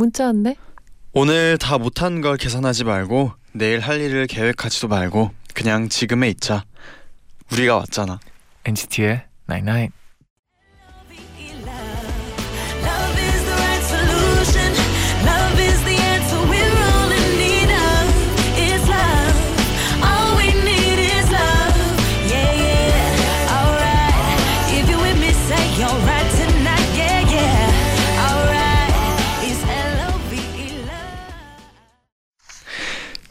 문자 왔네. 오늘 다 못한 걸 계산하지 말고 내일 할 일을 계획하지도 말고 그냥 지금에 있자. 우리가 왔잖아. NCT의 99.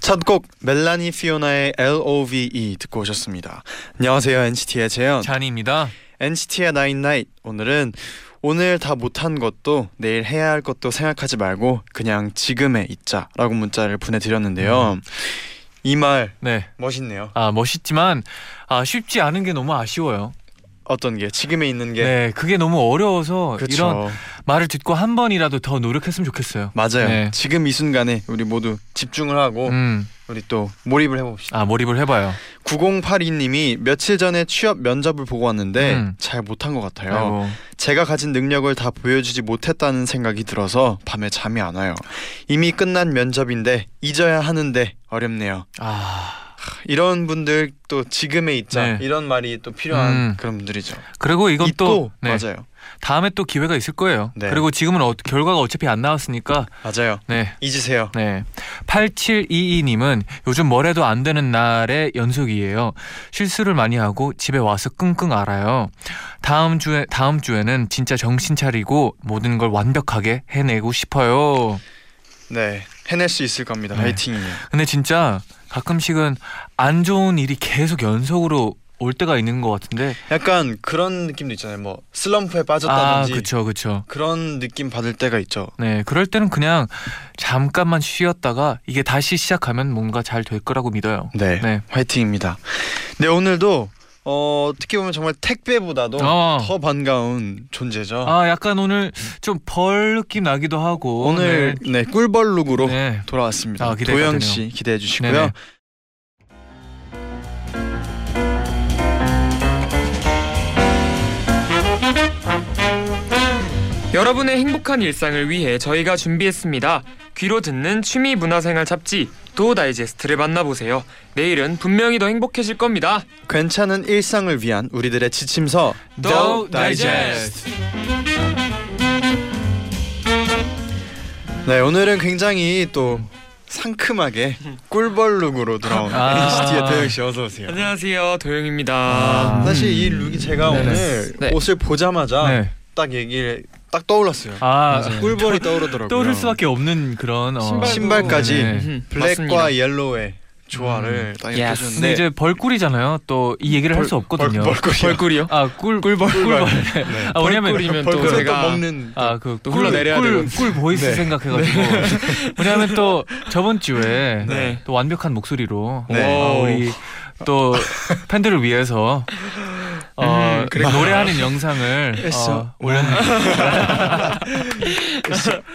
첫 곡 멜라니 피오나의 L.O.V.E 듣고 오셨습니다. 안녕하세요 NCT의 재현. 잔입니다. NCT의 나인 나잇 오늘은 오늘 다 못한 것도 내일 해야 할 것도 생각하지 말고 그냥 지금에 있자라고 문자를 보내드렸는데요. 음. 이말 네. 멋있네요. 아 멋있지만 아 쉽지 않은 게 너무 아쉬워요. 어떤 게 지금에 있는 게 네, 그게 너무 어려워서 그렇죠. 이런 말을 듣고 한 번이라도 더 노력했으면 좋겠어요. 맞아요. 네. 지금 이 순간에 우리 모두 집중을 하고 음, 우리 또 몰입을 해봅시다. 아 몰입을 해봐요. 9082님이 며칠 전에 취업 면접을 보고 왔는데 음. 잘 못한 것 같아요. 아이고. 제가 가진 능력을 다 보여주지 못했다는 생각이 들어서 밤에 잠이 안 와요. 이미 끝난 면접인데 잊어야 하는데 어렵네요. 아 이런 분들 또 지금에 있자 네. 이런 말이 또 필요한 음. 그런 분들이죠. 그리고 이건 또 네, 맞아요, 다음에 또 기회가 있을 거예요. 네. 그리고 지금은 어, 결과가 어차피 안 나왔으니까 맞아요. 네. 잊으세요. 네. 8722님은 요즘 뭘 해도 안 되는 날의 연속이에요. 실수를 많이 하고 집에 와서 끙끙 앓아요. 다음 주에 다음 주에는 진짜 정신 차리고 모든 걸 완벽하게 해내고 싶어요. 네, 해낼 수 있을 겁니다. 네. 화이팅이요. 근데 진짜 가끔씩은 안 좋은 일이 계속 연속으로 올 때가 있는 것 같은데 약간 그런 느낌도 있잖아요. 뭐 슬럼프에 아 빠졌다든지 그쵸 그쵸 그런 느낌 받을 때가 있죠. 네 그럴 때는 그냥 잠깐만 쉬었다가 이게 다시 시작하면 뭔가 잘 될 거라고 믿어요 네, 네. 화이팅입니다. 네, 오늘도 어, 어떻게 보면 정말 택배보다도 어. 더 반가운 존재죠. 아 약간 오늘 좀 벌 느낌 나기도 하고 오늘 네, 꿀벌 룩으로 네. 돌아왔습니다. 아, 기대가 도영 되네요. 씨 기대해 주시고요. 네네. 여러분의 행복한 일상을 위해 저희가 준비했습니다. 귀로 듣는 취미 문화생활 잡지 도 다이제스트를 만나보세요. 내일은 분명히 더 행복해질 겁니다. 괜찮은 일상을 위한 우리들의 지침서 도 다이제스트. 네, 오늘은 굉장히 또 상큼하게 꿀벌 look으로 돌아온 아. NCT의 도영 씨 어서 오세요. 안녕하세요, 도영입니다. 아. 사실 이 look이 제가 네네. 오늘 네. 옷을 보자마자 네. 딱 얘기를 딱 떠올랐어요. 아 꿀벌이 떠오르더라고요. 떠오를 수밖에 없는 그런 어, 신발도- 신발까지 네. 음, 블랙과 맞습니다. 옐로우의 조화를 딱 이렇게 Yes. 해줬는데 이제 벌꿀이잖아요. 또 이 얘기를 할 수 없거든요. 벌, 벌꿀이요. 벌꿀이요? 아꿀 꿀벌 꿀벌. 네. 아 왜냐면 벌꿀이면 또 벌꿀은 제가 또 먹는 아그 또 흘러내려야 꿀, 되거든요. 꿀 voice 네. 생각해가지고 왜냐하면 또 저번 주에 네. 또 완벽한 목소리로 네. 어, 우리 또 팬들을 위해서 어, 음. 노래하는 영상을 했어. 어,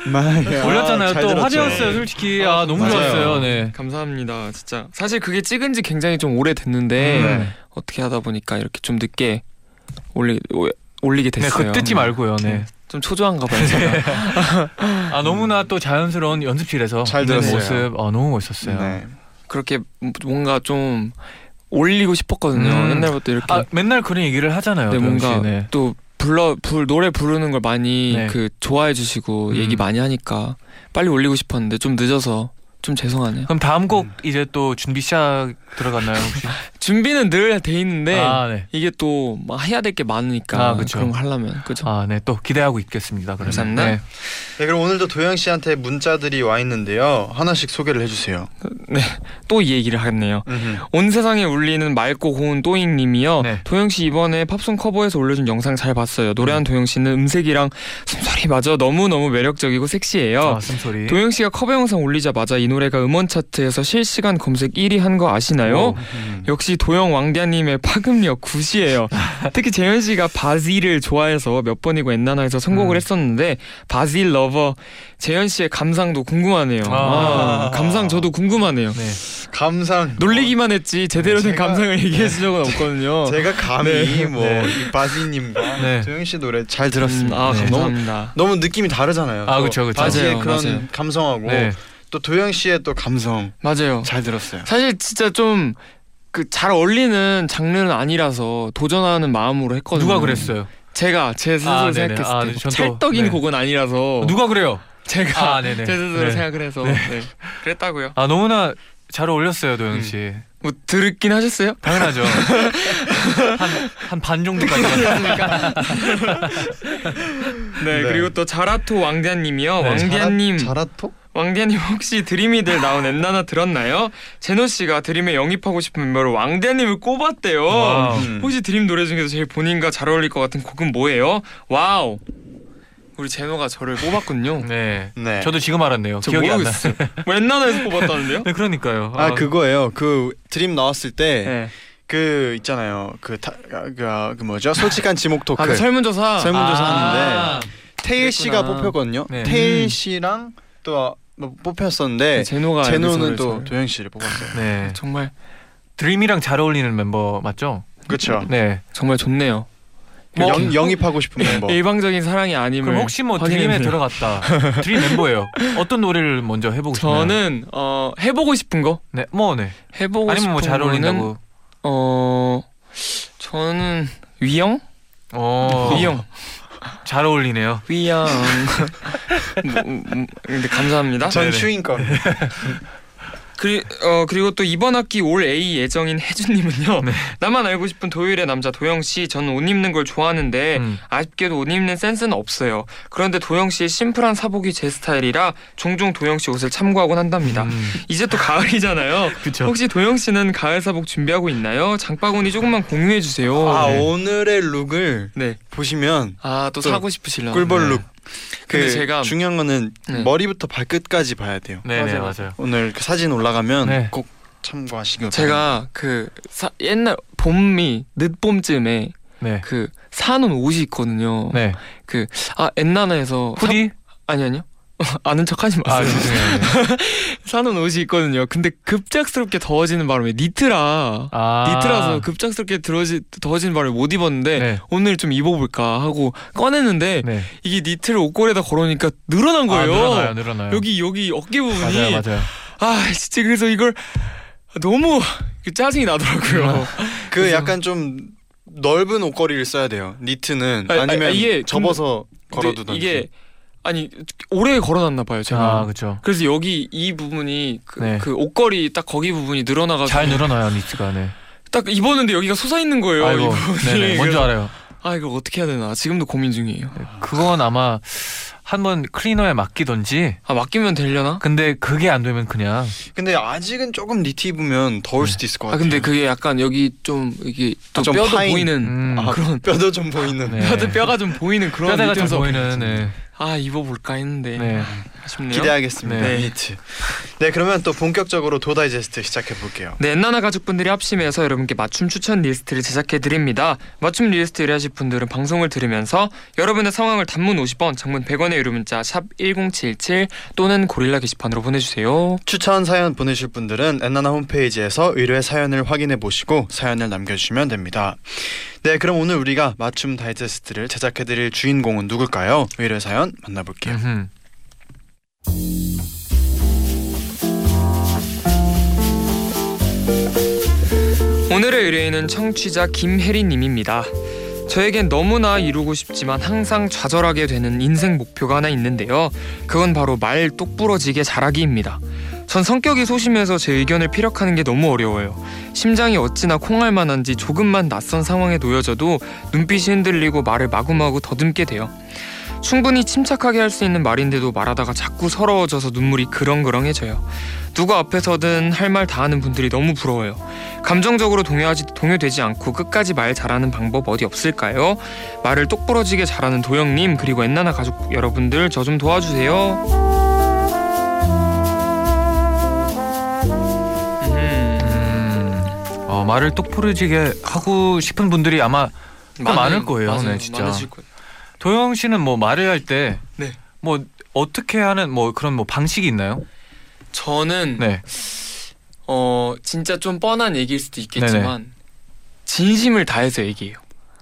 마야. 올렸잖아요. 잘또 들었죠. 화제였어요. 솔직히 아 너무 맞아요. 좋았어요. 네. 감사합니다. 진짜 사실 그게 찍은 지 굉장히 좀 오래 됐는데 네. 어떻게 하다 보니까 이렇게 좀 늦게 올리 오- 올리게 네, 됐어요. 그 뜯지 말고요. 네. 좀 초조한가 봐요. 제가. 아 너무나 또 자연스러운 연습실에서 잘 들었어요. 모습 어, 너무 멋있었어요. 네. 그렇게 뭔가 좀 올리고 싶었거든요. 음. 옛날부터 이렇게 아 맨날 그런 얘기를 하잖아요. 네. 뭔가 네. 또 불러 불 노래 부르는 걸 많이 네. 그 좋아해 주시고 음. 얘기 많이 하니까 빨리 올리고 싶었는데 좀 늦어서 좀 죄송하네요. 그럼 다음 곡 이제 또 준비 시작 들어갔나요 혹시? 준비는 늘 돼 있는데 아, 네. 이게 또 막 해야 될 게 많으니까 아, 그쵸. 그런 거 하려면 그죠. 아, 네. 또 기대하고 있겠습니다. 그러면. 네. 네, 그럼 오늘도 도영 씨한테 문자들이 와 있는데요. 하나씩 소개를 해 주세요. 또이 얘기를 하겠네요. 온 세상에 울리는 맑고 고운 또잉 님이요. 네. 도영 씨 이번에 팝송 커버에서 올려준 영상 잘 봤어요. 노래한 도영 씨는 음색이랑 숨소리 마저 너무 너무 매력적이고 섹시해요. 아, 숨소리. 도영 씨가 커버 영상 올리자마자 이 노래가 음원 차트에서 실시간 검색 1위 한 거 아시나요? 오. 음. 역시 도영 왕디아님의 파급력 good이에요. 특히 재현 씨가 Bazzi를 좋아해서 몇 번이고 엔나나에서 선곡을 음. 했었는데 바질 lover 재현 씨의 감상도 궁금하네요. 아. 아, 감상 저도 궁금하네요. 네. 감상. 놀리기만 했지 제대로 된 제가- 감상을 얘기해 준 적은 없거든요. 제가 감히 네. 뭐 네. 이 바지님과 네. 도영 씨 노래 잘 음, 들었습니다. 아 네. 너무 감사합니다. 너무 느낌이 다르잖아요. 아, 또 그쵸, 그쵸. 바지의 그런 맞아요. 감성하고 네. 또 도영 씨의 또 감성 맞아요. 잘 들었어요. 사실 진짜 좀 그 잘 어울리는 장르는 아니라서 도전하는 마음으로 했거든요. 누가 그랬어요? 제가 제 스스로 아. 생각했을 아, 때 네, 전 또- 찰떡인 네. 곡은 아니라서 누가 그래요? 제가 아, 네네. 제 스스로 네. 생각을 해서 네. 네. 그랬다고요. 아, 너무나 잘 어울렸어요, 도영 씨. 뭐 들었긴 하셨어요? 당연하죠. 한 한 반 정도까지 갔습니까? 네, 네. 그리고 또 자라토 왕디아님이요. 네, 왕디아님, 자라토? 왕디아님 혹시 드림이들 나온 엔나나 들었나요? 제노 씨가 드림에 영입하고 싶은 멤버로 왕디아님을 꼽았대요. wow. 음. 혹시 드림 노래 중에서 제일 본인과 잘 어울릴 것 같은 곡은 뭐예요? wow. 우리 제노가 저를 뽑았군요. 네. 네. 저도 지금 알았네요. 저 기억이 안 나. 모르겠어요. 뭐 엔나나에서 뽑았다는데요? 네, 그러니까요. 아 그거예요. 그 드림 나왔을 때 네. 그 있잖아요. 그, 타, 그, 그 뭐죠? 솔직한 지목 토크. 아, 그 설문조사. 설문조사 아. 하는데 테일 씨가. 뽑혔거든요. 네. 테일 음. 씨랑 또뭐 뽑혔었는데 제노가 제노는 저를 또 잘- 도영 씨를 뽑았어요. 네. 정말 드림이랑 잘 어울리는 멤버 맞죠? 그렇죠. 네. 정말 좋네요. 뭐, 영, 영입하고 싶은 멤버. 일방적인 사랑이 아님을 그럼 혹시 뭐 드림에. 들어갔다. 드림 멤버예요. 어떤 노래를 먼저 해보고 싶나요? 저는 어 해보고 싶은 거 네, 뭐 네. 해보고 아니면 뭐 싶은 잘 어울린다고. 어 저는 위영 어. 위영 잘 어울리네요. 위영 뭐, 음, 근데 감사합니다. 전 네네. 추인권. 그리, 어, 그리고 또 이번 학기 올 A 예정인 혜준님은요. 네. 나만 알고 싶은 도율의 남자 도영 씨. 저는 옷 입는 걸 좋아하는데 음. 아쉽게도 옷 입는 센스는 없어요. 그런데 도영 씨의 심플한 사복이 제 스타일이라 종종 도영 씨 옷을 참고하곤 한답니다. 음. 이제 또 가을이잖아요. 그쵸. 혹시 도영 씨는 가을 사복 준비하고 있나요? 장바구니 조금만 공유해 주세요. 아 네. 오늘의 look을 네. 보시면 아또또 사고 싶으시려나? 꿀벌 look. 근데 그 제가- 중요한 거는 네. 머리부터 발끝까지 봐야 돼요. 네네 맞아요. 맞아요. 오늘 그 사진 올라가면 네. 꼭 참고하시길 제가 그 사, 옛날 봄이 늦봄쯤에 네. 그 사놓은 옷이 있거든요. 네. 아 엔나나에서 후디? 사- 아니 아니요. 아는 척하지 아 마세요. 죄송해요. 네. 사놓은 옷이 있거든요. 근데 급작스럽게 더워지는 바람에 니트라 아. 니트라서 급작스럽게 들어지, 더워지는 바람에 못 입었는데 네. 오늘 좀 입어볼까 하고 꺼냈는데 네. 이게 니트를 옷걸이에다 걸어놓으니까 늘어난 거예요. 아, 늘어나요, 늘어나요. 여기 여기 어깨 부분이 맞아요, 맞아요. 아 진짜 그래서 이걸 너무 짜증이 나더라고요. 그 그래서- 약간 좀 넓은 옷걸이를 써야 돼요. 니트는 아니, 아니면 아니, 이게 접어서 근데 걸어두던지. 이게 아니 오래 걸어놨나 봐요 제가. 아 그렇죠. 그래서 여기 이 부분이 그, 네. 그 옷걸이 딱 거기 부분이 늘어나가지고 잘 늘어나요 니트가. 네. 딱 입었는데 여기가 솟아 있는 거예요. 이 아이고. 네네. 뭔지 알아요. 아 이걸 어떻게 해야 되나 지금도 고민 중이에요. 그건 아마 한번 cleaner에 맡기던지. 아 맡기면 되려나? 근데 그게 안 되면 그냥 근데 아직은 조금 니트 입으면 더울 네. 수도 있을 것아 같아요. 근데 그게 약간 여기 좀 이게 또 아, 좀 뼈도 파인. 보이는 음, 아, 그런 뼈도 좀 보이는. 네. 뼈도 뼈가 좀 보이는 그런 뼈대가 좀 보이는. 네. 아 입어볼까 했는데 네. 아쉽네요. 기대하겠습니다. 네. 니트. 네 그러면 또 본격적으로 도다이제스트 시작해 볼게요. 네, 엔나나 가족분들이 합심해서 여러분께 맞춤 추천 리스트를 제작해 드립니다. 맞춤 리스트 의뢰하실 분들은 방송을 들으면서 여러분의 상황을 단문 50원, 장문 100원의 유료 문자 샵 #1077 또는 고릴라 게시판으로 보내주세요. 추천 사연 보내실 분들은 엔나나 홈페이지에서 의뢰 사연을 확인해 보시고 사연을 남겨주시면 됩니다. 네, 그럼 오늘 우리가 맞춤 다이제스트를 제작해 드릴 주인공은 누굴까요? 의뢰 사연 만나볼게요. 음흠. 오늘의 의뢰인은 청취자 김혜리님입니다. 저에겐 너무나 이루고 싶지만 항상 좌절하게 되는 인생 목표가 하나 있는데요. 그건 바로 말 똑부러지게 잘하기입니다. 전 성격이 소심해서 제 의견을 피력하는 게 너무 어려워요. 심장이 어찌나 콩할 만한지 조금만 낯선 상황에 놓여져도 눈빛이 흔들리고 말을 마구마구 더듬게 돼요. 충분히 침착하게 할 수 있는 말인데도 말하다가 자꾸 서러워져서 눈물이 그렁그렁해져요. 누구 앞에서든 할 말 다 하는 분들이 너무 부러워요. 감정적으로 동요하지 동요되지 않고 끝까지 말 잘하는 방법 어디 없을까요? 말을 똑부러지게 잘하는 도영님 그리고 엔나나 가족 여러분들 저 좀 도와주세요. 음, 음, 어, 말을 똑부러지게 하고 싶은 분들이 아마 많을 거예요, 맞아요. 네, 진짜. 많으실 거예요. 도영 씨는 뭐 말을 할 때 네. 뭐 어떻게 하는 뭐 그런 뭐 방식이 있나요? 저는 네. 어 진짜 좀 뻔한 얘기일 수도 있겠지만 진심을 다해서 얘기해요.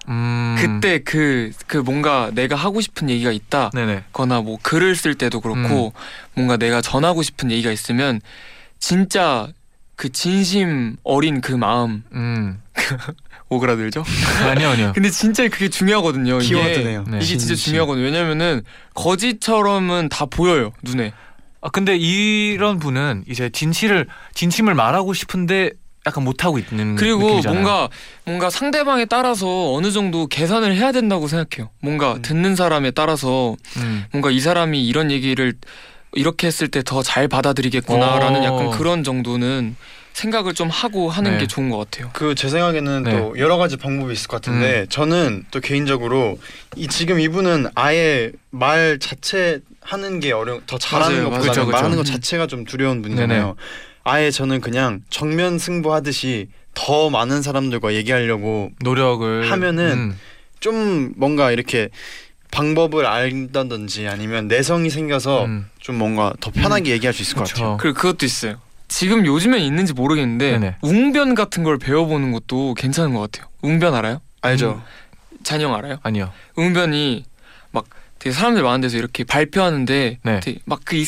음. 그때 그 그 뭔가 내가 하고 싶은 얘기가 있다. 네네. 거나 뭐 글을 쓸 때도 그렇고 뭔가 내가 전하고 싶은 얘기가 있으면 진짜 그 진심 어린 그 마음 음. 오그라들죠? 아니요, 아니요. 근데 진짜 그게 중요하거든요. 이게 키워드네요. 네. 이게 진짜 진심. 중요하거든요. 왜냐면은 거짓처럼은 다 보여요 눈에. 아 근데 이런 분은 이제 진실을 진심을 말하고 싶은데 약간 못 하고 있는 그리고 느낌이잖아요. 뭔가 뭔가 상대방에 따라서 어느 정도 계산을 해야 된다고 생각해요. 뭔가 음. 듣는 사람에 따라서 음. 뭔가 이 사람이 이런 얘기를 이렇게 했을 때 더 잘 받아들이겠구나라는 어. 약간 그런 정도는 생각을 좀 하고 하는 네. 게 좋은 것 같아요. 그 제 생각에는 네. 또 여러 가지 방법이 있을 것 같은데 저는 또 개인적으로 이 지금 이분은 아예 말 자체 하는 게 어려 더 잘하는 맞아요. 그쵸, 그쵸. 말하는 것 음. 자체가 좀 두려운 분이잖아요. 네네. 아예 저는 그냥 정면 승부하듯이 더 많은 사람들과 얘기하려고 노력을 하면은 음. 좀 뭔가 이렇게 방법을 알다든지 아니면 내성이 생겨서 음. 좀 뭔가 더 편하게 얘기할 수 있을 것 같아요. 그쵸. 그리고 그것도 있어요. 지금 요즘엔 있는지 모르겠는데 네네. 웅변 같은 걸 배워보는 것도 괜찮은 것 같아요. 웅변 알아요? 알죠? 잔영 알아요? 아니요. 웅변이 막 되게 사람들 많은 데서 이렇게 발표하는데 네. 되게 막그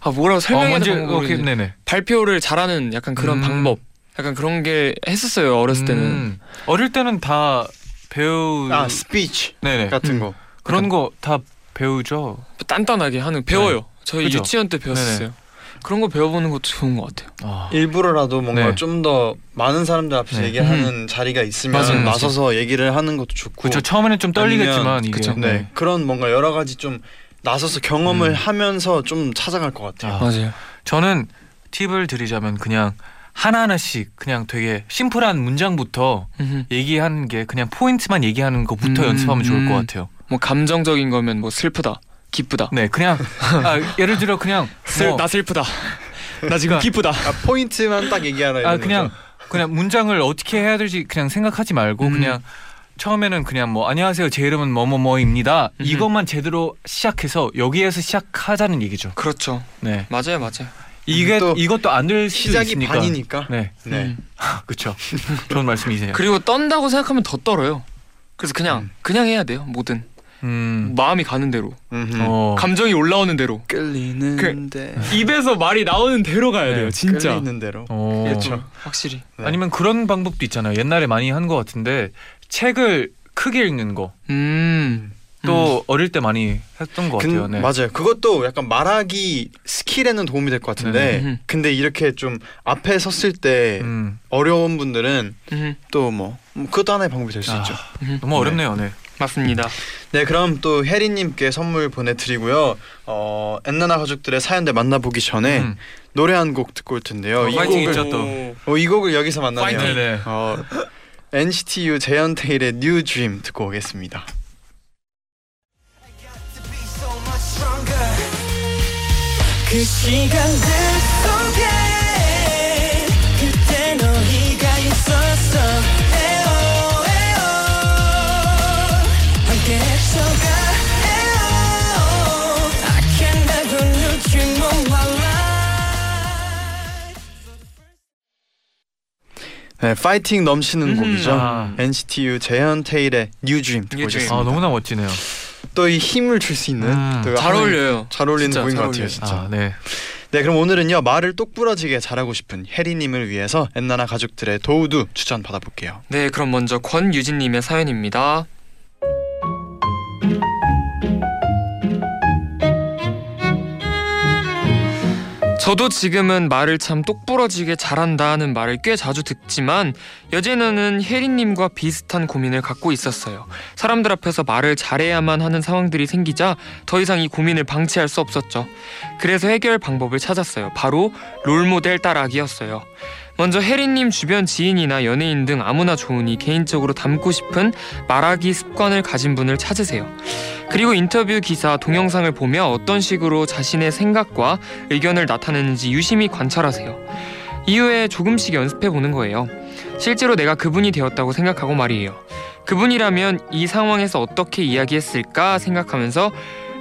아 뭐라고 설명해야 어, 될지 뭔지 모르겠는데. 발표를 잘하는 약간 그런 음. 방법 약간 그런 게 했었어요 어렸을 때는 음. 어릴 때는 다 배우 아 스피치 네네. 같은 음. 거. 그런 거 다 배우죠. 단단하게 하는 배워요 저희 그죠? 유치원 때 배웠었어요 그런 거 배워보는 것도 좋은 것 같아요 아. 일부러라도 뭔가 네. 좀더 많은 사람들 앞에서 네. 얘기하는 자리가 있으면 맞아요, 맞아요. 나서서 얘기를 하는 것도 좋고 그렇죠. 처음에는 좀 떨리겠지만 이게 그쵸. 네. 그런 뭔가 여러 가지 좀 나서서 경험을 음. 하면서 좀 찾아갈 것 같아요. 아. 맞아요 저는 팁을 드리자면 그냥 하나하나씩 그냥 되게 심플한 문장부터 음흠. 얘기하는 게 그냥 포인트만 얘기하는 것부터 음, 연습하면 좋을 것 음. 같아요. 뭐 감정적인 거면 뭐 슬프다 기쁘다 네, 그냥 아, 예를 들어 그냥 슬, 뭐, 나 슬프다 나 지금 그러니까- 기쁘다 아, 포인트만 딱 얘기하라 아 그냥 그냥 문장을 어떻게 해야 될지 그냥 생각하지 말고 음. 그냥 처음에는 그냥 뭐 안녕하세요 제 이름은 뭐뭐뭐입니다 음흠. 이것만 제대로 시작해서 여기에서 시작하자는 얘기죠. 그렇죠 네 맞아요 맞아요 이게 또 이것도 안 될 수도 시작이 있으니까. 반이니까. 네, 네. 음. 그렇죠. 좋은 말씀이세요. 그리고 떤다고 생각하면 더 떨어요 그래서 그냥 음. 그냥 해야 돼요 뭐든 음, 마음이 가는 대로. 어, 감정이 올라오는 대로 끌리는데 입에서 말이 나오는 대로 가야 네, 돼요 진짜 끌리는 대로. 어. 그렇죠 확실히 네. 아니면 그런 방법도 있잖아요. 옛날에 많이 한 것 같은데 책을 크게 읽는 거. 음. 또 어릴 때 많이 했던 것 근- 같아요. 네. 맞아요. 그것도 약간 말하기 스킬에는 도움이 될 것 같은데 네. 근데 이렇게 좀 앞에 섰을 때 음, 어려운 분들은 음. 또뭐 그것도 하나의 방법이 될수 아. 있죠. 너무 어렵네요. 네. 맞습니다 네, 그럼 또 혜리님께 선물 보내드리고요. 어, 엔나나 가족들의 사연들 만나보기 전에 음. 노래 한 곡 듣고 올 텐데요. 어, 이 곡을 또. 어, 이 곡을 여기서 만나네요. 파이팅. 네네. 어, NCT U 재현 테일의 New Dream 듣고 오겠습니다. 그 시간들 속에 네, 파이팅 넘치는 음. 곡이죠. 아. NCT U 재현 테일의 New Dream 듣고. 오셨습니다. 아 너무나 멋지네요. 또 이 힘을 줄 수 있는 음. 또잘 어울려요 잘 어울리는 진짜 곡인 잘 것 같아요. 진짜. 아 네. 네, 그럼 오늘은요 말을 똑부러지게 잘하고 싶은 혜리님을 위해서 엔나나 가족들의 도우두 추천 받아볼게요. 네 그럼 먼저 권유진님의 사연입니다 저도 지금은 말을 참 똑부러지게 잘한다는 말을 꽤 자주 듣지만 예전에는 혜리님과 비슷한 고민을 갖고 있었어요. 사람들 앞에서 말을 잘해야만 하는 상황들이 생기자 더 이상 이 고민을 방치할 수 없었죠. 그래서 해결 방법을 찾았어요. 바로 롤모델 따라하기였어요. 먼저 혜리님 주변 지인이나 연예인 등 아무나 좋으니 개인적으로 닮고 싶은 말하기 습관을 가진 분을 찾으세요. 그리고 인터뷰 기사, 동영상을 보며 어떤 식으로 자신의 생각과 의견을 나타내는지 유심히 관찰하세요. 이후에 조금씩 연습해 보는 거예요. 실제로 내가 그분이 되었다고 생각하고 말이에요. 그분이라면 이 상황에서 어떻게 이야기했을까 생각하면서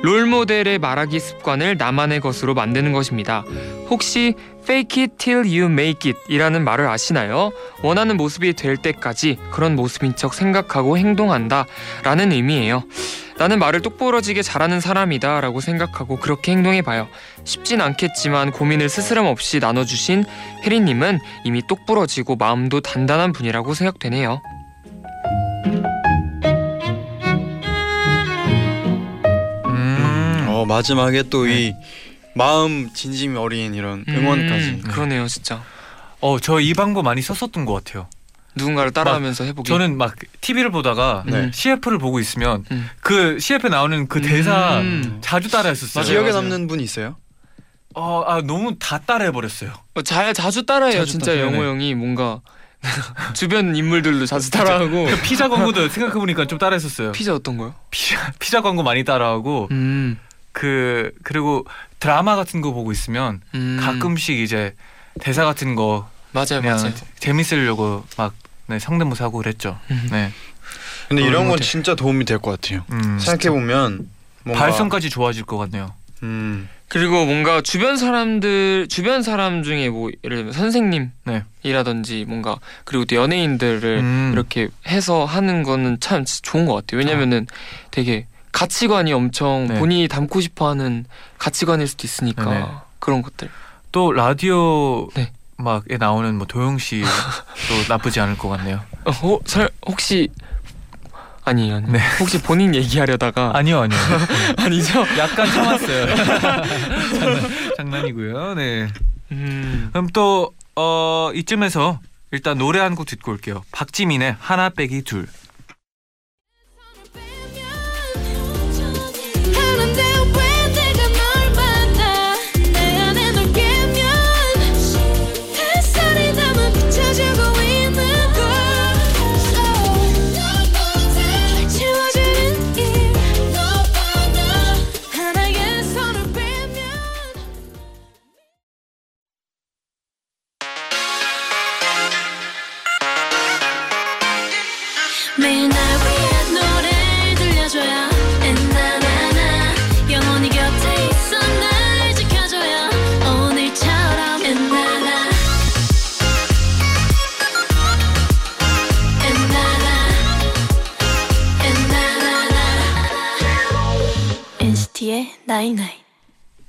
롤모델의 말하기 습관을 나만의 것으로 만드는 것입니다. 혹시 fake it till you make it 이라는 말을 아시나요? 원하는 모습이 될 때까지 그런 모습인 척 생각하고 행동한다 라는 의미예요. 나는 말을 똑부러지게 잘하는 사람이다 라고 생각하고 그렇게 행동해봐요. 쉽진 않겠지만 고민을 스스럼 없이 나눠주신 혜리님은 이미 똑부러지고 마음도 단단한 분이라고 생각되네요. 음. 어 마지막에 또이 마음 진심이 어린 이런 응원까지. 음, 그러네요 진짜. 어, 저 이 방법 많이 썼었던 것 같아요. 누군가를 따라하면서 해보기. 저는 막 TV를 보다가 네. CF를 보고 있으면 음. 그 CF에 나오는 그 대사 음. 자주 따라했었어요. 맞아요, 기억에 맞아요. 남는 분 있어요? 어, 아 너무 다 따라해 버렸어요. 어, 잘 자주 따라해요 자주 진짜. 영호 형이 뭔가 주변 인물들도 자주 따라하고 그 피자 광고도 생각해 보니까 좀 따라했었어요. 피자 어떤 거요? 피자 피자 광고 많이 따라하고 음, 그 그리고 드라마 같은 거 보고 있으면 음. 가끔씩 이제 대사 같은 거 맞아요 그냥 맞아요. 재밌으려고 막 네, 성대모사 하고 그랬죠. 음. 네. 근데 이런 건. 진짜 도움이 될 것 같아요. 음, 생각해 보면 발성까지 좋아질 것 같네요. 음, 그리고 뭔가 주변 사람들 주변 사람 중에 뭐 예를 들면 선생님이라든지 뭔가 그리고 또 연예인들을 음. 이렇게 해서 하는 거는 참 좋은 것 같아요. 왜냐면은 되게 가치관이 엄청 네. 본인이 담고 싶어하는 가치관일 수도 있으니까 네네. 그런 것들. 또 라디오 네. 막에 나오는 뭐 도영 씨도 나쁘지 않을 것 같네요. 어, 어, 설 혹시 아니 아니 네. 혹시 본인 얘기하려다가 아니요 아니요. 아니죠? 약간 참았어요. 장난, 장난이고요. 네. 음. 그럼 또 어, 이쯤에서 일단 노래 한 곡 듣고 올게요. 박지민의 하나 빼기 둘.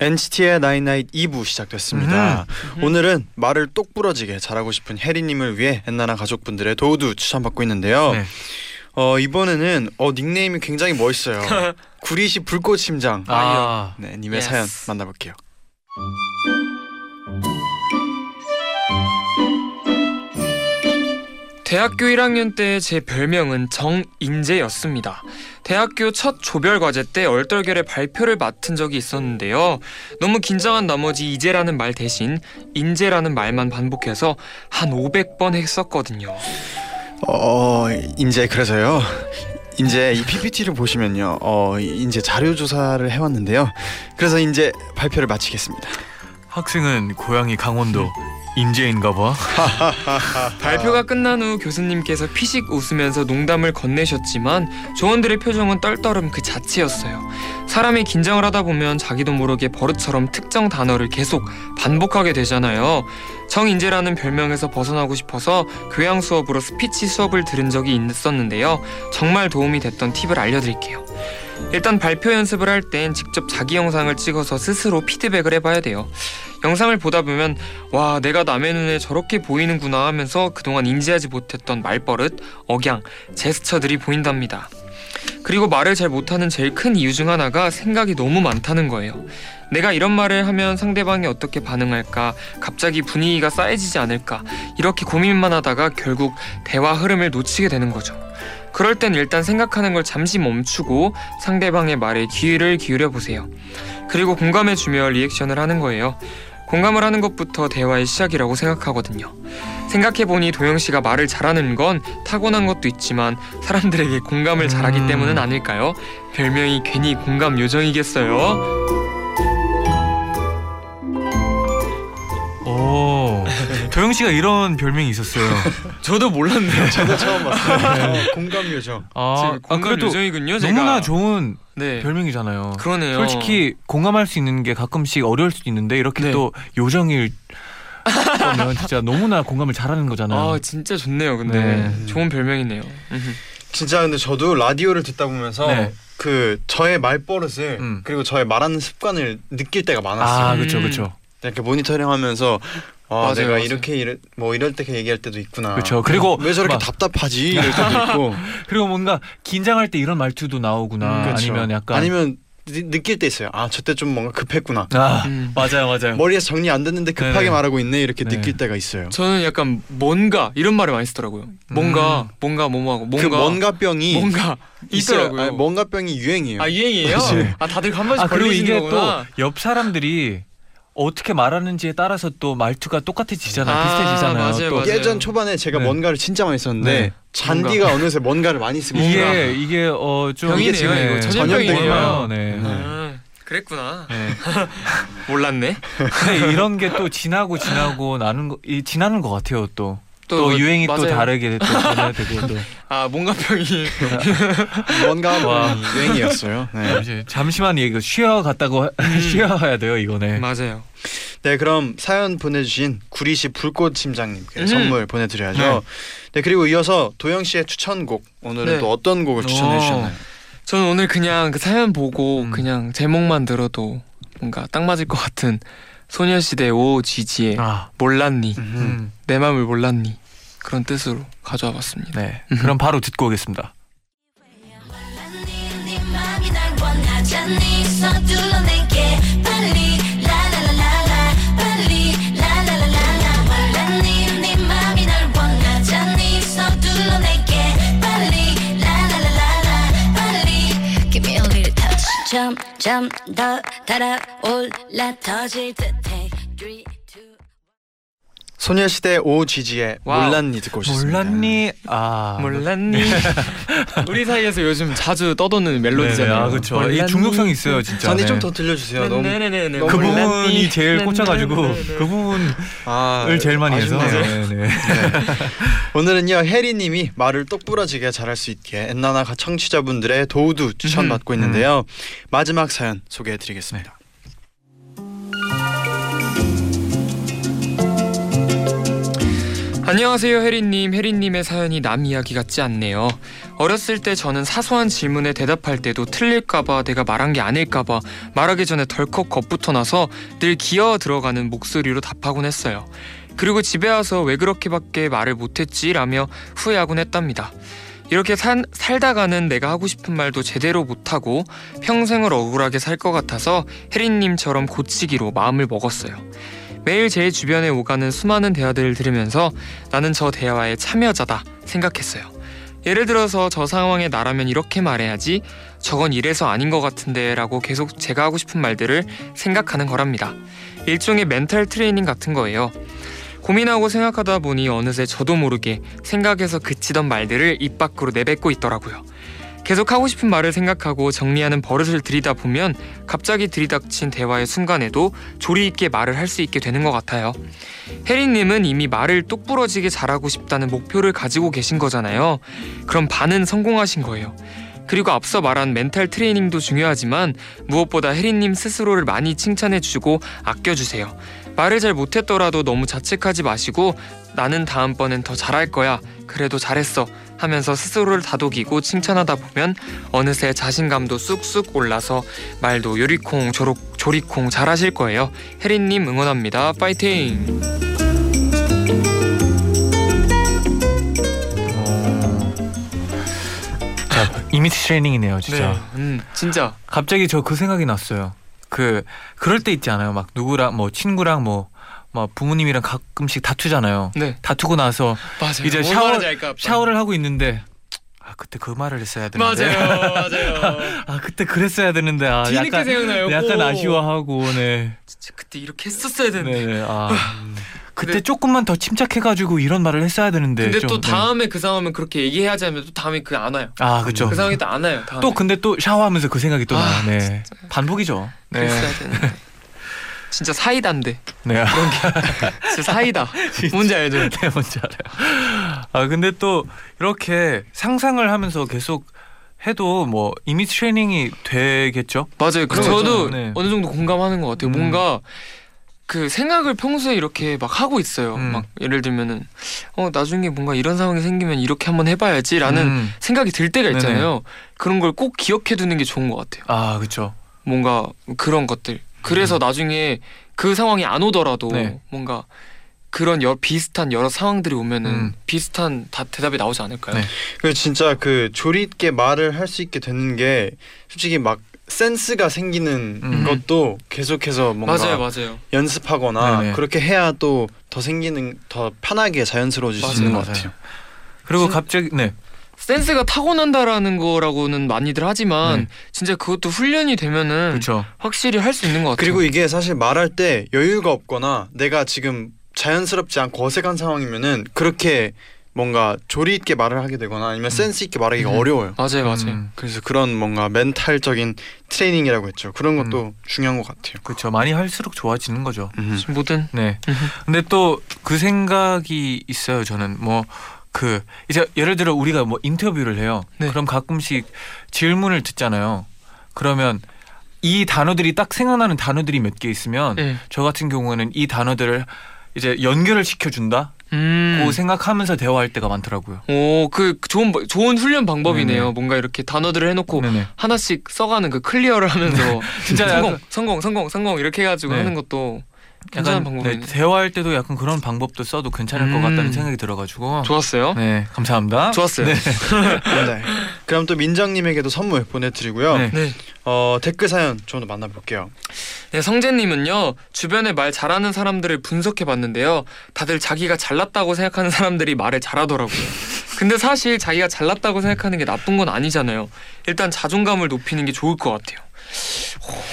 NCT의 나인나잇 2부 시작됐습니다. 오늘은 말을 똑부러지게 잘하고 싶은 혜리님을 위해 엔나나 가족분들의 도우도 추천받고 있는데요. 네. 어 이번에는 어 닉네임이 굉장히 멋있어요. 구리시 불꽃 심장. 아, 네, 님의 Yes. 사연 만나볼게요. 대학교 1학년 때 제 별명은 정인재였습니다. 대학교 첫 조별 과제 때 얼떨결에 발표를 맡은 적이 있었는데요. 너무 긴장한 나머지 이제라는 말 대신 인재라는 말만 반복해서 한 500번 했었거든요. 어 이제 그래서요. 이제 이 PPT를 보시면요. 어 이제 자료 조사를 해왔는데요. 그래서 이제 발표를 마치겠습니다. 학생은 고향이 강원도 인재인가 봐. 발표가 끝난 후 교수님께서 피식 웃으면서 농담을 건네셨지만 조원들의 표정은 떨떠름 그 자체였어요. 사람이 긴장을 하다 보면 자기도 모르게 버릇처럼 특정 단어를 계속 반복하게 되잖아요. 정인재라는 별명에서 벗어나고 싶어서 교양 수업으로 스피치 수업을 들은 적이 있었는데요. 정말 도움이 됐던 팁을 알려드릴게요. 일단 발표 연습을 할 땐 직접 자기 영상을 찍어서 스스로 피드백을 해봐야 돼요. 영상을 보다 보면 와 내가 남의 눈에 저렇게 보이는구나 하면서 그동안 인지하지 못했던 말버릇, 억양, 제스처들이 보인답니다. 그리고 말을 잘 못하는 제일 큰 이유 중 하나가 생각이 너무 많다는 거예요. 내가 이런 말을 하면 상대방이 어떻게 반응할까, 갑자기 분위기가 싸해지지 않을까, 이렇게 고민만 하다가 결국 대화 흐름을 놓치게 되는 거죠. 그럴 땐 일단 생각하는 걸 잠시 멈추고 상대방의 말에 귀를 기울여 보세요. 그리고 공감해주며 리액션을 하는 거예요. 공감을 하는 것부터 대화의 시작이라고 생각하거든요. 생각해보니 도영 씨가 말을 잘하는 건 타고난 것도 있지만 사람들에게 공감을 잘하기 음. 때문은 아닐까요? 별명이 괜히 공감 요정이겠어요? 도영 씨가 이런 별명이 있었어요. 저도 몰랐네요. 저도 처음 봤어요. 어, 공감 요정. 아, 아 공감 그래도 요정이군요. 제가. 너무나 좋은 네. 별명이잖아요. 그러네요. 솔직히 공감할 수 있는 게 가끔씩 어려울 수도 있는데 이렇게 네. 또 요정일 거면 진짜 너무나 공감을 잘하는 거잖아요. 아 진짜 좋네요. 근데 네. 좋은 별명이네요. 진짜 근데 저도 라디오를 듣다 보면서 네. 그 저의 말버릇을 음. 그리고 저의 말하는 습관을 느낄 때가 많았어요. 아, 음. 그렇죠, 그렇죠. 이렇게 모니터링하면서 아, 맞아요, 내가 맞아요. 이렇게 이래, 뭐 이럴 때 얘기할 때도 있구나. 그렇죠. 그리고 왜 저렇게 막- 답답하지 이럴 때도 있고. 그리고 뭔가 긴장할 때 이런 말투도 나오구나. 음, 그렇죠. 아니면 약간 아니면 느, 느낄 때 있어요. 아, 저때 좀 뭔가 급했구나. 아 음. 맞아요, 맞아요. 머리에서 정리 안 됐는데 급하게 네네. 말하고 있네 이렇게 네. 느낄 때가 있어요. 저는 약간 뭔가 이런 말을 많이 쓰더라고요. 뭔가 음. 뭔가 뭐뭐하고 뭔가 그 뭔가 병이 뭔가 있어요. 있더라고요. 아니, 뭔가 병이 유행이에요. 아 유행이에요? 아 다들 한 번씩 아 그리고 이게 거구나. 또옆 사람들이 어떻게 말하는지에 따라서 또 말투가 똑같아지잖아요. 아, 비슷해지잖아요. 맞아요, 또 맞아요. 예전 초반에 제가 네. 뭔가를 진짜 많이 썼는데 네. 잔디가 어느새 뭔가를 많이 쓰고. 이게 이게 어좀 병이네요, 이거. 전염병이에요. 네. 아, 그랬구나. 네. 몰랐네. 이런 게 또 지나고 지나고 나는 거, 이 지나는 것 같아요. 또 또 유행이 또 맞아요. 다르게 또 변화되고 또 아 뭔가 병이 뭔가 와. 유행이었어요. 네. 잠시만 이거 쉬어 갔다고 쉬어야 돼요. 이거네. 맞아요. 네, 그럼 사연 보내주신 구리시 불꽃 팀장님께 음. 선물 보내드려야죠. 네. 네. 그리고 이어서 도영 씨의 추천곡 오늘은 네. 또 어떤 곡을 추천해 오. 주셨나요? 저는 오늘 그냥 그 사연 보고 음. 그냥 제목만 들어도 뭔가 딱 맞을 것 같은 소녀시대 오지지의 아, 몰랐니? 음, 내 맘을 몰랐니? 그런 뜻으로 가져와 봤습니다. 네. 그럼 바로 듣고 오겠습니다. 몰랐니? 네 점점 더 달아올라 터질 듯해 소녀시대 오지지의 와우. 몰랐니 듣고 오셨습니다. 몰랐니? 아, 몰랐니 우리 사이에서 요즘 자주 떠도는 멜로디잖아요. 네네, 아, 그렇죠. 이? 중독성이 있어요, 진짜. 잔디 네. 좀더 들려주세요. 너무 네네네네. 너무 그? 부분이 제일 꽂혀가지고. 그 부분을 아, 제일 많이 해서. 네, 네. 오늘은요 혜리님이 말을 똑부러지게 잘할 수 있게 엔나나 청취자분들의 노하우도 추천받고 있는데요. 마지막 사연 소개해드리겠습니다. 안녕하세요 혜리님. 혜리님의 사연이 남 이야기 같지 않네요. 어렸을 때 저는 사소한 질문에 대답할 때도 틀릴까봐 내가 말한 게 아닐까봐 말하기 전에 덜컥 겁부터 나서 늘 기어 들어가는 목소리로 답하곤 했어요. 그리고 집에 와서 왜 그렇게밖에 말을 못했지 라며 후회하곤 했답니다. 이렇게 산, 살다가는 내가 하고 싶은 말도 제대로 못하고 평생을 억울하게 살 것 같아서 혜리님처럼 고치기로 마음을 먹었어요 매일 제 주변에 오가는 수많은 대화들을 들으면서 나는 저 대화의 참여자다 생각했어요. 예를 들어서 저 상황에 나라면 이렇게 말해야지 저건 이래서 아닌 것 같은데 라고 계속 제가 하고 싶은 말들을 생각하는 거랍니다. 일종의 멘탈 트레이닝 같은 거예요. 고민하고 생각하다 보니 어느새 저도 모르게 생각에서 그치던 말들을 입 밖으로 내뱉고 있더라고요. 계속 하고 싶은 말을 생각하고 정리하는 버릇을 들이다 보면 갑자기 들이닥친 대화의 순간에도 조리 있게 말을 할 수 있게 되는 것 같아요. 혜리님은 이미 말을 똑부러지게 잘하고 싶다는 목표를 가지고 계신 거잖아요. 그럼 반은 성공하신 거예요. 그리고 앞서 말한 멘탈 트레이닝도 중요하지만 무엇보다 혜리님 스스로를 많이 칭찬해주고 아껴주세요. 말을 잘 못했더라도 너무 자책하지 마시고 나는 다음번엔 더 잘할 거야. 그래도 잘했어. 하면서 스스로를 다독이고 칭찬하다 보면 어느새 자신감도 쑥쑥 올라서 말도 요리콩 조록 조리콩 잘하실 거예요. 혜리님 응원합니다. 파이팅! 자, 이미지 트레이닝이네요, 진짜. 네. 음, 진짜. 갑자기 저 그 생각이 났어요. 그 그럴 때 있지 않아요? 막 누구랑 뭐 친구랑 뭐. 막 부모님이랑 가끔씩 다투잖아요. 네. 다투고 나서 맞아요. 이제 뭔 샤워-? 샤워를 하고 있는데 아 그때 그 말을 했어야 되는데 맞아요. 맞아요. 아 그때 그랬어야 되는데 아 뒤늦게 약간 생각나요. 약간 오. 아쉬워하고 네 진짜 그때 이렇게 했었어야 되는데. 네네 아 그때 근데- 조금만 더 침착해가지고 이런 말을 했어야 되는데 근데 좀, 또 네. 다음에 그 상황은 그렇게 얘기해야지 하면 또 다음에 그게 안 와요. 아 그죠 그 상황이 또 안 와요. 다음에. 또 근데 또 샤워하면서 그 생각이 또 아, 나. 네 반복이죠. 네. 그랬어야 되는데. 진짜 사이다인데. 네. 진짜 사이다. 뭔지 알죠? 네, 뭔지 알아요. 아 근데 또 이렇게 상상을 하면서 계속 해도 뭐 이미지 트레이닝이 되겠죠? 맞아요. 그 그런 저도. 네. 어느 정도 공감하는 것 같아요. 음. 뭔가 그 생각을 평소에 이렇게 막 하고 있어요. 음. 막 예를 들면은 어 나중에 뭔가 이런 상황이 생기면 이렇게 한번 해봐야지라는 음. 생각이 들 때가 네네. 있잖아요. 그런 걸 꼭 기억해두는 게 좋은 것 같아요. 아 그렇죠. 뭔가 그런 것들. 그래서 나중에 그 상황이 안 오더라도 음. 네. 뭔가 그런 여, 비슷한 여러 상황들이 오면은 음. 비슷한 다 대답이 나오지 않을까요? 네. 그 진짜 그 조리 있게 말을 할 수 있게 되는 게 솔직히 막 센스가 생기는 음. 것도 계속해서 뭔가 맞아요, 맞아요. 연습하거나 네네. 그렇게 해야 또 더 생기는 더 편하게 자연스러워질 수 맞아요, 있는 것. 같아요. 그리고 진- 갑자기 네. 센스가 타고난다라는 거라고는 많이들 하지만 네. 진짜 그것도 훈련이 되면은 그렇죠. 확실히 할 수 있는 것 같아요. 그리고 이게 사실 말할 때 여유가 없거나 내가 지금 자연스럽지 않고 어색한 상황이면은 그렇게 뭔가 조리 있게 말을 하게 되거나 아니면 센스 있게 말하기가 음. 어려워요. 맞아요, 맞아요. 음, 그래서 그런 뭔가 멘탈적인 트레이닝이라고 했죠. 그런 것도 중요한 것 같아요. 그렇죠. 많이 할수록 좋아지는 거죠. 음. 뭐든 네. 근데 또 그 생각이 있어요. 저는 뭐 그 이제 예를 들어 우리가 뭐 인터뷰를 해요. 네. 그럼 가끔씩 질문을 듣잖아요. 그러면 이 단어들이 딱 생각나는 단어들이 몇 개 있으면 네. 저 같은 경우에는 이 단어들을 이제 연결을 시켜준다. 음. 고 생각하면서 대화할 때가 많더라고요. 오, 그 좋은 바- 좋은 훈련 방법이네요. 네네. 뭔가 이렇게 단어들을 해놓고 네네. 하나씩 써가는 그 클리어를 하면서 진짜 성공, 성공, 성공, 성공 이렇게 해가지고 네. 하는 것도 괜찮은 약간 네, 방법이 네. 대화할 때도 약간 그런 방법도 써도 괜찮을 것 음. 같다는 생각이 들어가지고. 좋았어요. 네, 감사합니다. 좋았어요. 네. 네. 그럼 또 민정님에게도 선물 보내드리고요. 네. 네. 어, 댓글 사연 좀더 만나볼게요. 네, 성재님은요 주변에 말 잘하는 사람들을 분석해봤는데요 다들 자기가 잘났다고 생각하는 사람들이 말을 잘하더라고요 근데 사실 자기가 잘났다고 생각하는 게 나쁜 건 아니잖아요 일단 자존감을 높이는 게 좋을 것 같아요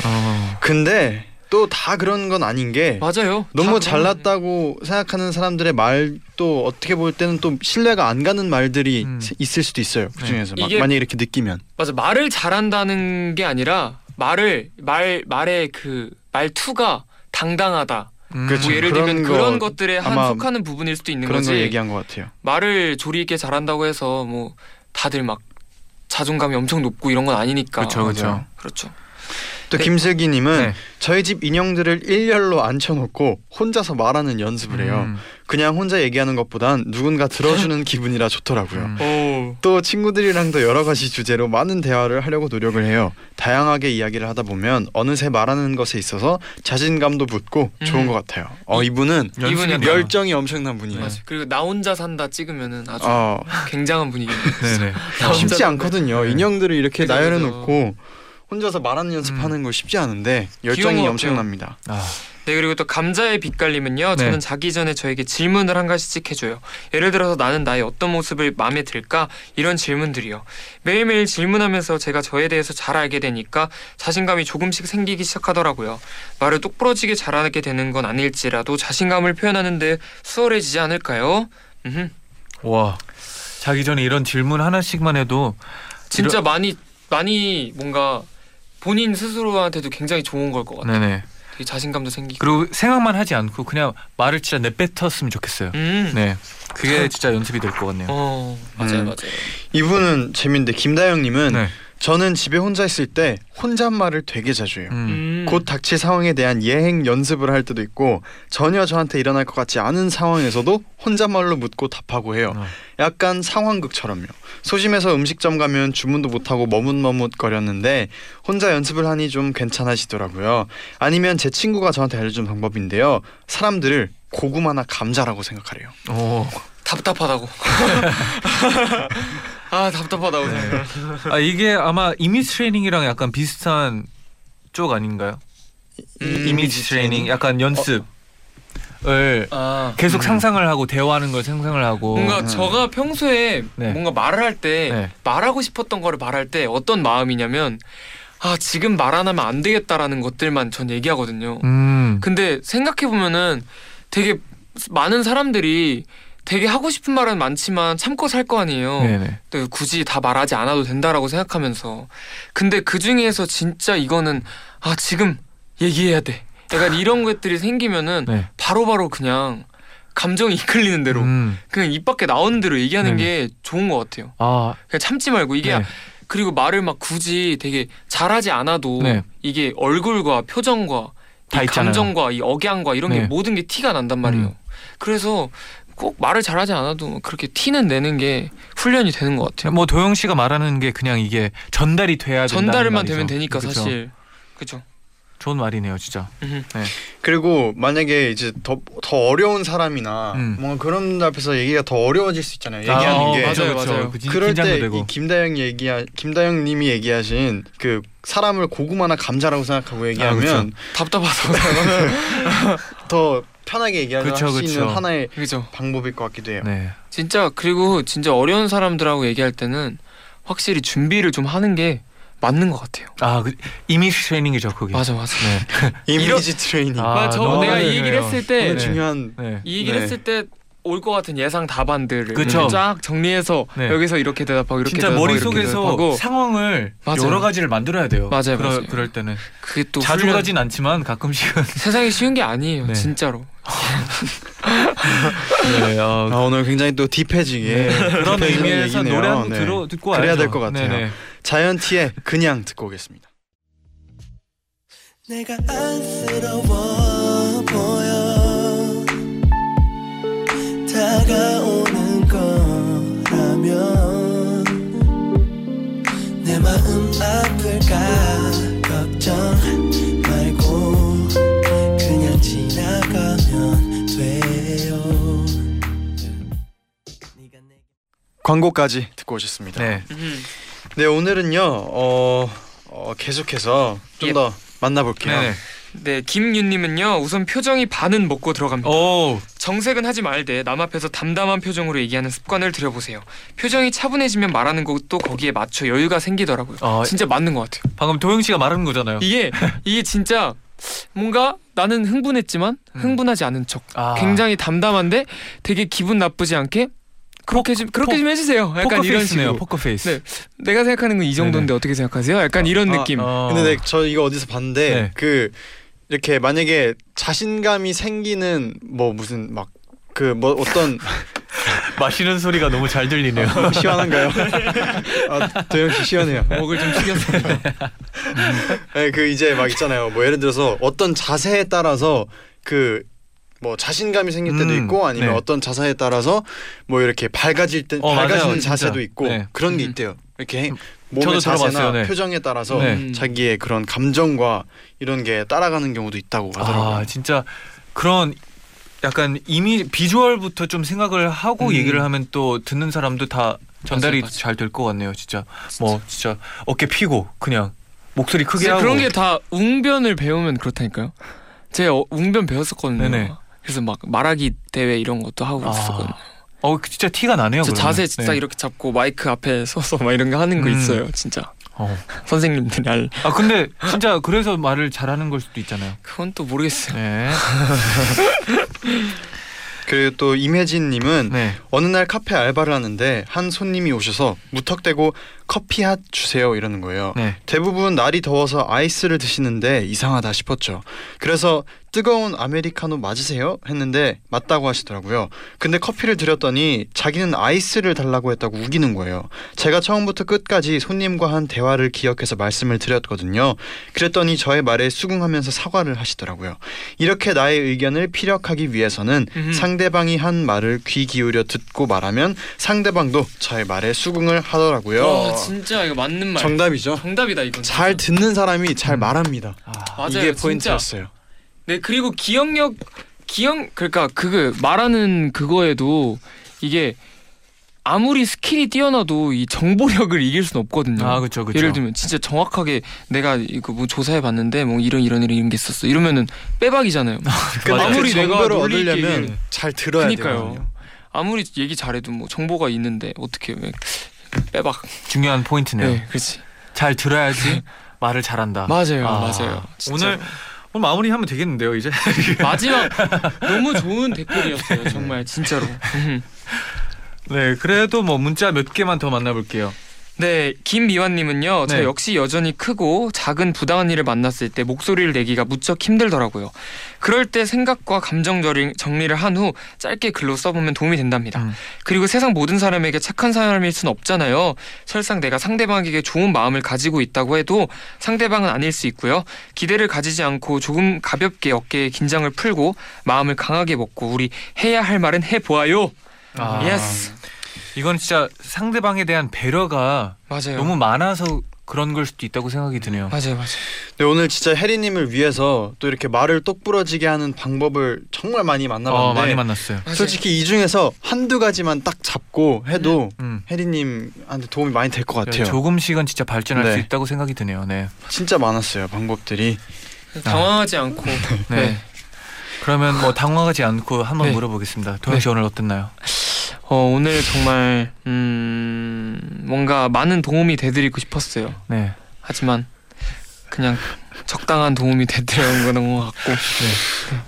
어, 근데 또 다 그런 건 아닌 게 맞아요 너무 다 잘났다고 생각하는 사람들의 말도 어떻게 볼 때는 또 신뢰가 안 가는 말들이 음. 있을 수도 있어요. 그 네. 중에서 막 이게- 만약 이렇게 느끼면 맞아 말을 잘한다는 게 아니라 말을 말 말의 그 말투가 당당하다 음, 그렇죠. 뭐 예를 그런 들면 거 그런 것들에 한 속하는 부분일 수도 있는 그런 거지 걸 얘기한 것 같아요. 말을 조리 있게 잘한다고 해서 뭐 다들 막 자존감이 엄청 높고 이런 건 아니니까 그렇죠, 그렇죠. 그렇죠 또 네. 김슬기님은 네. 저희 집 인형들을 일렬로 앉혀놓고 혼자서 말하는 연습을 해요. 음, 그냥 혼자 얘기하는 것보단 누군가 들어주는 기분이라 좋더라고요. 음. 오또 친구들이랑도 여러 가지 주제로 많은 대화를 하려고 노력을 해요. 다양하게 이야기를 하다 보면 어느새 말하는 것에 있어서 자신감도 붙고 좋은 음. 것 같아요. 어 이분은 연습이다. 열정이 엄청난 분이에요. 맞아. 그리고 나 혼자 산다 찍으면은 아주 어, 굉장한 분위기. 네네. 나 쉽지 않거든요. 네. 인형들을 이렇게 그죠, 나열해. 놓고 혼자서 말하는 연습하는 거 쉽지 않은데 열정이 엄청납니다. 아, 네 그리고 또 감자의 빛깔림은요. 네. 저는 자기 전에 저에게 질문을 한 가지씩 해줘요. 예를 들어서 나는 나의 어떤 모습을 마음에 들까 이런 질문들이요. 매일매일 질문하면서 제가 저에 대해서 잘 알게 되니까 자신감이 조금씩 생기기 시작하더라고요. 말을 똑부러지게 잘하게 되는 건 아닐지라도 자신감을 표현하는데 수월해지지 않을까요? 와 자기 전에 이런 질문 하나씩만 해도 진짜 많이 많이 뭔가 본인 스스로한테도 굉장히 좋은 걸 것 같아요. 네네. 되게 자신감도 생기고. 그리고 생각만 하지 않고 그냥 말을 진짜 내뱉었으면 좋겠어요. 음. 네, 그게 진짜 연습이 될 것 같네요. 어 맞아요 음. 맞아요. 이분은 재밌는데 김다영님은 네. 저는 집에 혼자 있을 때 혼잣말을 되게 자주 해요. 음. 음. 곧 닥칠 상황에 대한 예행 연습을 할 때도 있고 전혀 저한테 일어날 것 같지 않은 상황에서도 혼잣말로 묻고 답하고 해요. 어. 약간 상황극처럼요. 소심해서 음식점 가면 주문도 못하고 머뭇머뭇거렸는데 혼자 연습을 하니 좀 괜찮아지더라고요. 아니면 제 친구가 저한테 알려준 방법인데요. 사람들을 고구마나 감자라고 생각하래요. 오. 답답하다고. 아 답답하다 네. 오늘. 아 이게 아마 이미지 트레이닝이랑 약간 비슷한 쪽 아닌가요? 음, 이미지 트레이닝 약간 연습 을 아 계속 음. 상상을 하고 대화하는 걸 상상을 하고 뭔가 음. 저가 평소에 네. 뭔가 말을 할 때 네. 말하고 싶었던 거를 말할 때 어떤 마음이냐면 아 지금 말 안 하면 안 되겠다라는 것들만 전 얘기하거든요. 음. 근데 생각해 보면은 되게 많은 사람들이 되게 하고 싶은 말은 많지만 참고 살 거 아니에요. 네네. 또 굳이 다 말하지 않아도 된다라고 생각하면서 근데 그 중에서 진짜 이거는 아 지금 얘기해야 돼. 약간 이런 것들이 생기면은 네. 바로바로 그냥 감정이 이끌리는 대로 음. 그냥 입 밖에 나오는 대로 얘기하는 네네. 게 좋은 것 같아요. 아 그냥 참지 말고 이게 네. 그리고 말을 막 굳이 되게 잘하지 않아도 네. 이게 얼굴과 표정과 다 이. 감정과 이 억양과 이런 게 네. 모든 게 티가 난단 말이에요. 음. 그래서 꼭 말을 잘하지 않아도 그렇게 티는 내는 게 훈련이 되는 것 같아요. 뭐 도영 씨가 말하는 게 그냥 이게 전달이 돼야 전달만 말이죠. 되면 되니까 그쵸? 사실 그죠. 좋은 말이네요, 진짜. 그리고 만약에 이제 더, 더 어려운 사람이나 음. 뭔가 그런 분 앞에서 얘기가 더 어려워질 수 있잖아요. 얘기하는 아, 게. 맞아요, 맞아요. 그 긴- 그럴 때. 이 김다영 얘기하 김다영님이 얘기하신 그 사람을 고구마나 감자라고 생각하고 얘기하면 그쵸. 답답하다고 더 편하게 얘기할 그쵸, 수 있는 그쵸. 하나의 그죠. 방법일 것 같기도 해요. 네. 진짜 그리고 진짜 어려운 사람들하고 얘기할 때는 확실히 준비를 좀 하는 게 맞는 것 같아요. 아, 그 이미지 트레이닝이죠, 그게. 맞아 맞아. 네. 이미지 트레이닝. 아, 맞아. 저 너무 내가 이 중요해요. 얘기를 했을 때 네. 중요한 네. 이 얘기를 네. 했을 때 올 것 같은 예상 답안들을 그쵸. 쫙 정리해서 네. 여기서 이렇게 대답하고 이렇게 진짜 대답하고 이렇게 머릿속에서 대답하고 상황을 맞아요. 여러 가지를 만들어야 돼요. 맞아요, 그러, 맞아요. 그럴 때는 그게 또 자주 훈련- 그러진 않지만 가끔씩은 세상이 쉬운 게 아니에요 네. 진짜로 네, 어, 아, 오늘 굉장히 또 딥해지게 네. 그런 의미에서 얘기네요. 노래 한곡 네. 들어 듣고 그래야 와야죠. 될것 같아요. 네네. 자이언티의 그냥 듣고 오겠습니다. 내가 안쓰러워 보여 다가오는 거라면 내 마음 아플까 걱정 광고까지 듣고 오셨습니다. 네. 네, 오늘은요. 어, 어 계속해서 좀 예. 더 만나볼게요. 네네. 네 김윤님은요 우선 표정이 반은 먹고 들어갑니다 오, 정색은 하지 말되 남 앞에서 담담한 표정으로 얘기하는 습관을 들여보세요 표정이 차분해지면 말하는 것도 거기에 맞춰 여유가 생기더라고요 어, 진짜 맞는 것 같아요 방금 도영 씨가 말하는 거잖아요. 이게 이게 진짜 뭔가 나는 흥분했지만 음. 흥분하지 않은 척 아, 굉장히 담담한데 되게 기분 나쁘지 않게 그렇게 좀 그렇게 포- 좀 해주세요. 약간 포커 이런. 식으로. 포커 페이스. 네. 내가 생각하는 건 이 정도인데 어떻게 생각하세요? 약간 이런 아, 느낌. 어. 근데 네, 저 이거 어디서 봤는데 네. 그 이렇게 만약에 자신감이 생기는 뭐 무슨 막 그 뭐 어떤 마시는 소리가 너무 잘 들리네요. 시원한가요? 아, 도영 씨 시원해요. 목을 좀 숙였어요. 네, 그 이제 막 있잖아요. 뭐 예를 들어서 어떤 자세에 따라서 그 뭐 자신감이 생길 때도 음, 있고 아니면 네. 어떤 자세에 따라서 뭐 이렇게 밝아질 때 어, 밝아지는 맞아요, 진짜. 자세도 있고 네. 그런 게 음. 있대요. 이렇게 저도 몸의 자세나 들어봤어요, 네. 표정에 따라서 네. 음. 자기의 그런 감정과 이런 게 따라가는 경우도 있다고 하더라고요. 아, 진짜 그런 약간 이미 비주얼부터 좀 생각을 하고 음. 얘기를 하면 또 듣는 사람도 다 전달이. 잘 될 것 같네요. 진짜 뭐 진짜 어깨 피고 그냥 목소리 크게 하고 그런 게 다 웅변을 배우면 그렇다니까요. 제가 어, 웅변 배웠었거든요. 네네. 그래서 막 말하기 대회 이런 것도 하고 아, 있었거든요. 어 진짜 티가 나네요. 자세 진짜 네. 이렇게 잡고 마이크 앞에 서서 막 이런 거 하는 거 음. 있어요. 진짜 어. 선생님들이 알. 아 근데 진짜 그래서 말을 잘하는 걸 수도 있잖아요. 그건 또 모르겠어요. 네. 그리고 또 임혜진님은 네. 어느 날 카페 알바를 하는데 한 손님이 오셔서 무턱대고 커피 핫 주세요 이러는 거예요. 네. 대부분 날이 더워서 아이스를 드시는데 이상하다 싶었죠. 그래서 뜨거운 아메리카노 맞으세요? 했는데 맞다고 하시더라고요. 근데 커피를 드렸더니 자기는 아이스를 달라고 했다고 우기는 거예요. 제가 처음부터 끝까지 손님과 한 대화를 기억해서 말씀을 드렸거든요. 그랬더니 저의 말에 수긍하면서 사과를 하시더라고요. 이렇게 나의 의견을 피력하기 위해서는 음흠. 상대방이 한 말을 귀 기울여 듣고 말하면 상대방도 저의 말에 수긍을 하더라고요. 와 진짜 이거 맞는 말. 정답이죠. 정답이다 이건. 잘 진짜. 듣는 사람이 잘 음. 말합니다. 아, 맞아요, 이게. 포인트였어요. 네 그리고 기억력 기억 그러니까 그거 말하는 그거에도 이게 아무리 스킬이 뛰어나도 이 정보력을 이길 수는 없거든요. 아 그렇죠. 예를 들면 진짜 정확하게 내가 이거 뭐 조사해 봤는데 뭐 이런 이런 이런 게 있었어. 이러면은 빼박이잖아요. 근데 아무리 그 내가 얻으려면 잘 들어야 그니까요. 돼요. 아무리 얘기 잘해도 뭐 정보가 있는데 어떻게 왜 빼박. 중요한 포인트네요. 네, 그렇지. 잘 들어야지 말을 잘한다. 맞아요, 아, 맞아요. 진짜. 오늘 오늘 마무리하면 되겠는데요 이제. 마지막 너무 좋은 댓글이었어요. 정말 진짜로. 음. 네 그래도 뭐 문자 몇 개만 더 만나볼게요. 네, 김미환님은요. 저 네. 역시 여전히 크고 작은 부당한 일을 만났을 때 목소리를 내기가 무척 힘들더라고요. 그럴 때 생각과 감정 정리- 정리를 한 후 짧게 글로 써보면 도움이 된답니다. 음. 그리고 세상 모든 사람에게 착한 사람일 순 없잖아요. 설상 내가 상대방에게 좋은 마음을 가지고 있다고 해도 상대방은 아닐 수 있고요. 기대를 가지지 않고 조금 가볍게 어깨에 긴장을 풀고 마음을 강하게 먹고 우리 해야 할 말은 해보아요. 아. yes. 이건 진짜 상대방에 대한 배려가 맞아요. 너무 많아서 그런 걸 수도 있다고 생각이 드네요. 맞아요, 맞아요. 네, 오늘 진짜 혜리님을 위해서 또 이렇게 말을 똑부러지게 하는 방법을 정말 많이 어, 만나봤는데 많이 만났어요. 맞아요. 솔직히 이 중에서 한두 가지만 딱 잡고 해도 음. 혜리님한테 도움이 많이 될 것 같아요. 조금씩은 진짜 발전할 네. 수 있다고 생각이 드네요. 네. 진짜 많았어요 방법들이. 당황하지 않고 네. 네. 그러면 뭐 당황하지 않고 한번 네. 물어보겠습니다. 도영 씨 오늘 어땠나요? 어, 오늘 정말 음, 뭔가 많은 도움이 되드리고 싶었어요. 네. 하지만 그냥 적당한 도움이 되드리는 건것 같고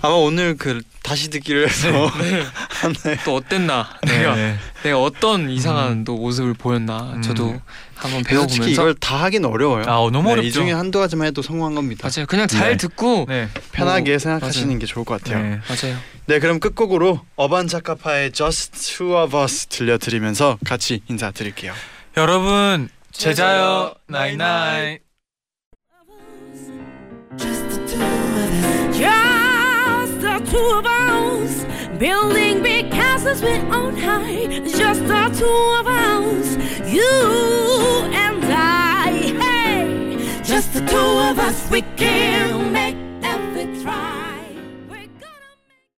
아마 오늘 그 다시 듣기를 해서 네. 또 어땠나 내가 네. 내가 어떤 이상한 또 모습을 보였나 음. 저도 한번 솔직히 배워보면서 이걸 다 하긴 어려워요. 아, 어, 너무 네, 어렵죠. 이 중에 한두 가지만 해도 성공한 겁니다. 맞아요. 그냥 잘 네. 듣고 네. 편하게 뭐, 생각하시는 맞아요. 게 좋을 것 같아요. 네. 네. 맞아요. 그럼 끝곡으로 어반자카파의 Just Two of Us 들려드리면서 같이 인사드릴게요. 여러분 제자요 나이나이. Just the two of us. Building big castles we own high. Just the two of us, you and I. Hey, just the two of us, we care